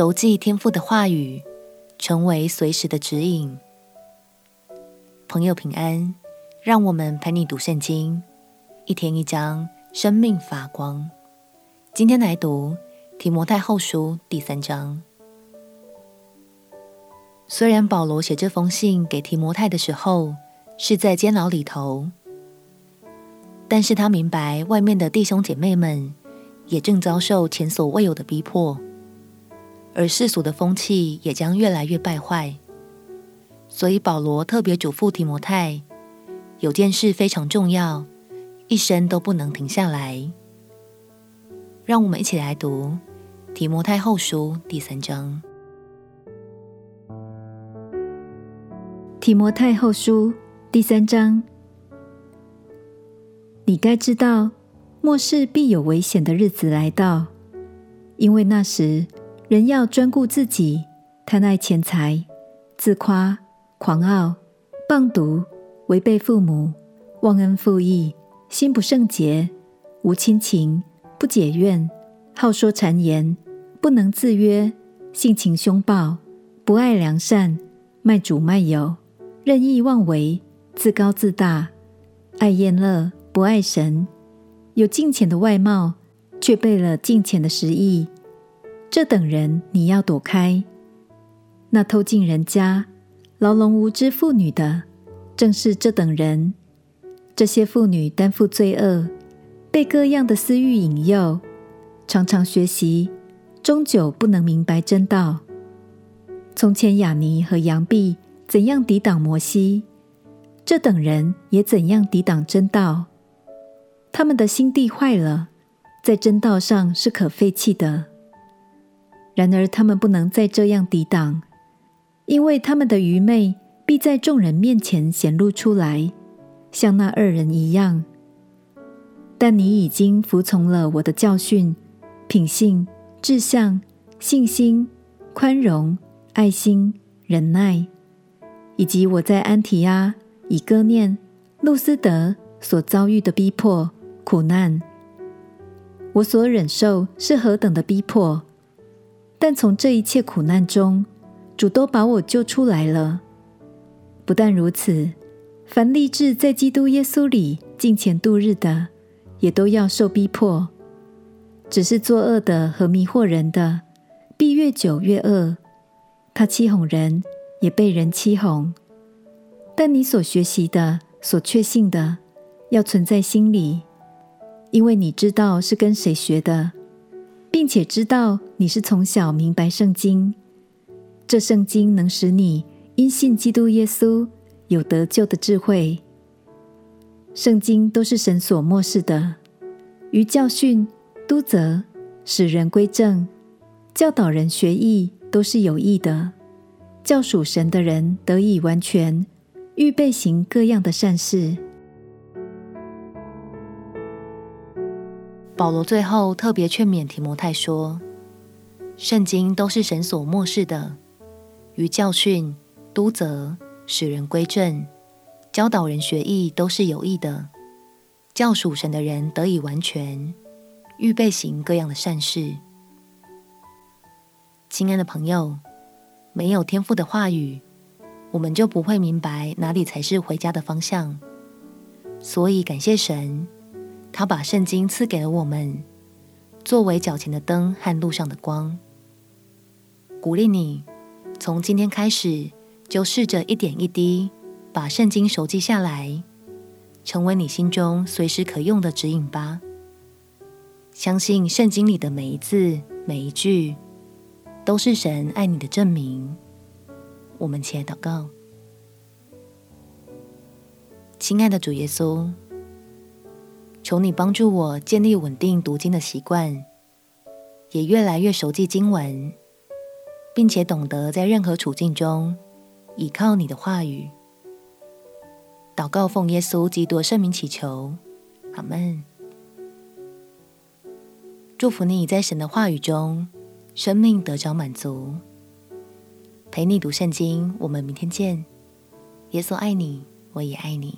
熟记天父的话语，成为随时的指引。朋友平安，让我们陪你读圣经，一天一章，生命发光。今天来读提摩太后书第三章。虽然保罗写这封信给提摩太的时候是在监牢里头，但是他明白外面的弟兄姐妹们也正遭受前所未有的逼迫。而世俗的风气也将越来越败坏，所以保罗特别嘱咐提摩太，有件事非常重要，一生都不能停下来。让我们一起来读提摩太后书第三章。提摩太后书第三章，你该知道，末世必有危险的日子来到，因为那时。人要专顾自己，贪爱钱财，自夸、狂傲、谤毒，违背父母，忘恩负义，心不圣洁，无亲情，不解怨，好说谗言，不能自约，性情凶暴，不爱良善，卖主卖友，任意妄为，自高自大，爱宴乐，不爱神，有敬虔的外貌，却背了敬虔的实意。这等人你要躲开。那偷进人家、牢笼无知妇女的，正是这等人。这些妇女担负罪恶，被各样的私欲引诱，常常学习，终究不能明白真道。从前亚尼和杨毕怎样抵挡摩西，这等人也怎样抵挡真道。他们的心地坏了，在真道上是可废弃的。然而他们不能再这样抵挡，因为他们的愚昧必在众人面前显露出来，像那二人一样。但你已经服从了我的教训、品性、志向、信心、宽容、爱心、忍耐，以及我在安提阿、以哥念、路斯德所遭遇的逼迫、苦难。我所忍受是何等的逼迫！但从这一切苦难中，主都把我救出来了。不但如此，凡立志在基督耶稣里敬虔度日的，也都要受逼迫。只是作恶的和迷惑人的，必越久越恶。他欺哄人，也被人欺哄。但你所学习的、所确信的，要存在心里，因为你知道是跟谁学的。且知道你是从小明白圣经，这圣经能使你因信基督耶稣有得救的智慧。圣经都是神所默示的，于教训、督责、使人归正、教导人学义，都是有益的，叫属神的人得以完全，预备行各样的善事。保罗最后特别劝勉提摩太说：“圣经都是神所默示的，于教训、督责、使人归正、教导人学义，都是有益的，叫属神的人得以完全，预备行各样的善事。”亲爱的朋友，没有天赋的话语，我们就不会明白哪里才是回家的方向。所以感谢神。他把圣经赐给了我们，作为脚前的灯和路上的光。鼓励你，从今天开始就试着一点一滴把圣经熟记下来，成为你心中随时可用的指引吧。相信圣经里的每一字每一句，都是神爱你的证明。我们起来祷告，亲爱的主耶稣。求你帮助我建立稳定读经的习惯，也越来越熟记经文，并且懂得在任何处境中倚靠你的话语。祷告奉耶稣基督圣名祈求，阿门。祝福你在神的话语中，生命得着满足。陪你读圣经，我们明天见。耶稣爱你，我也爱你。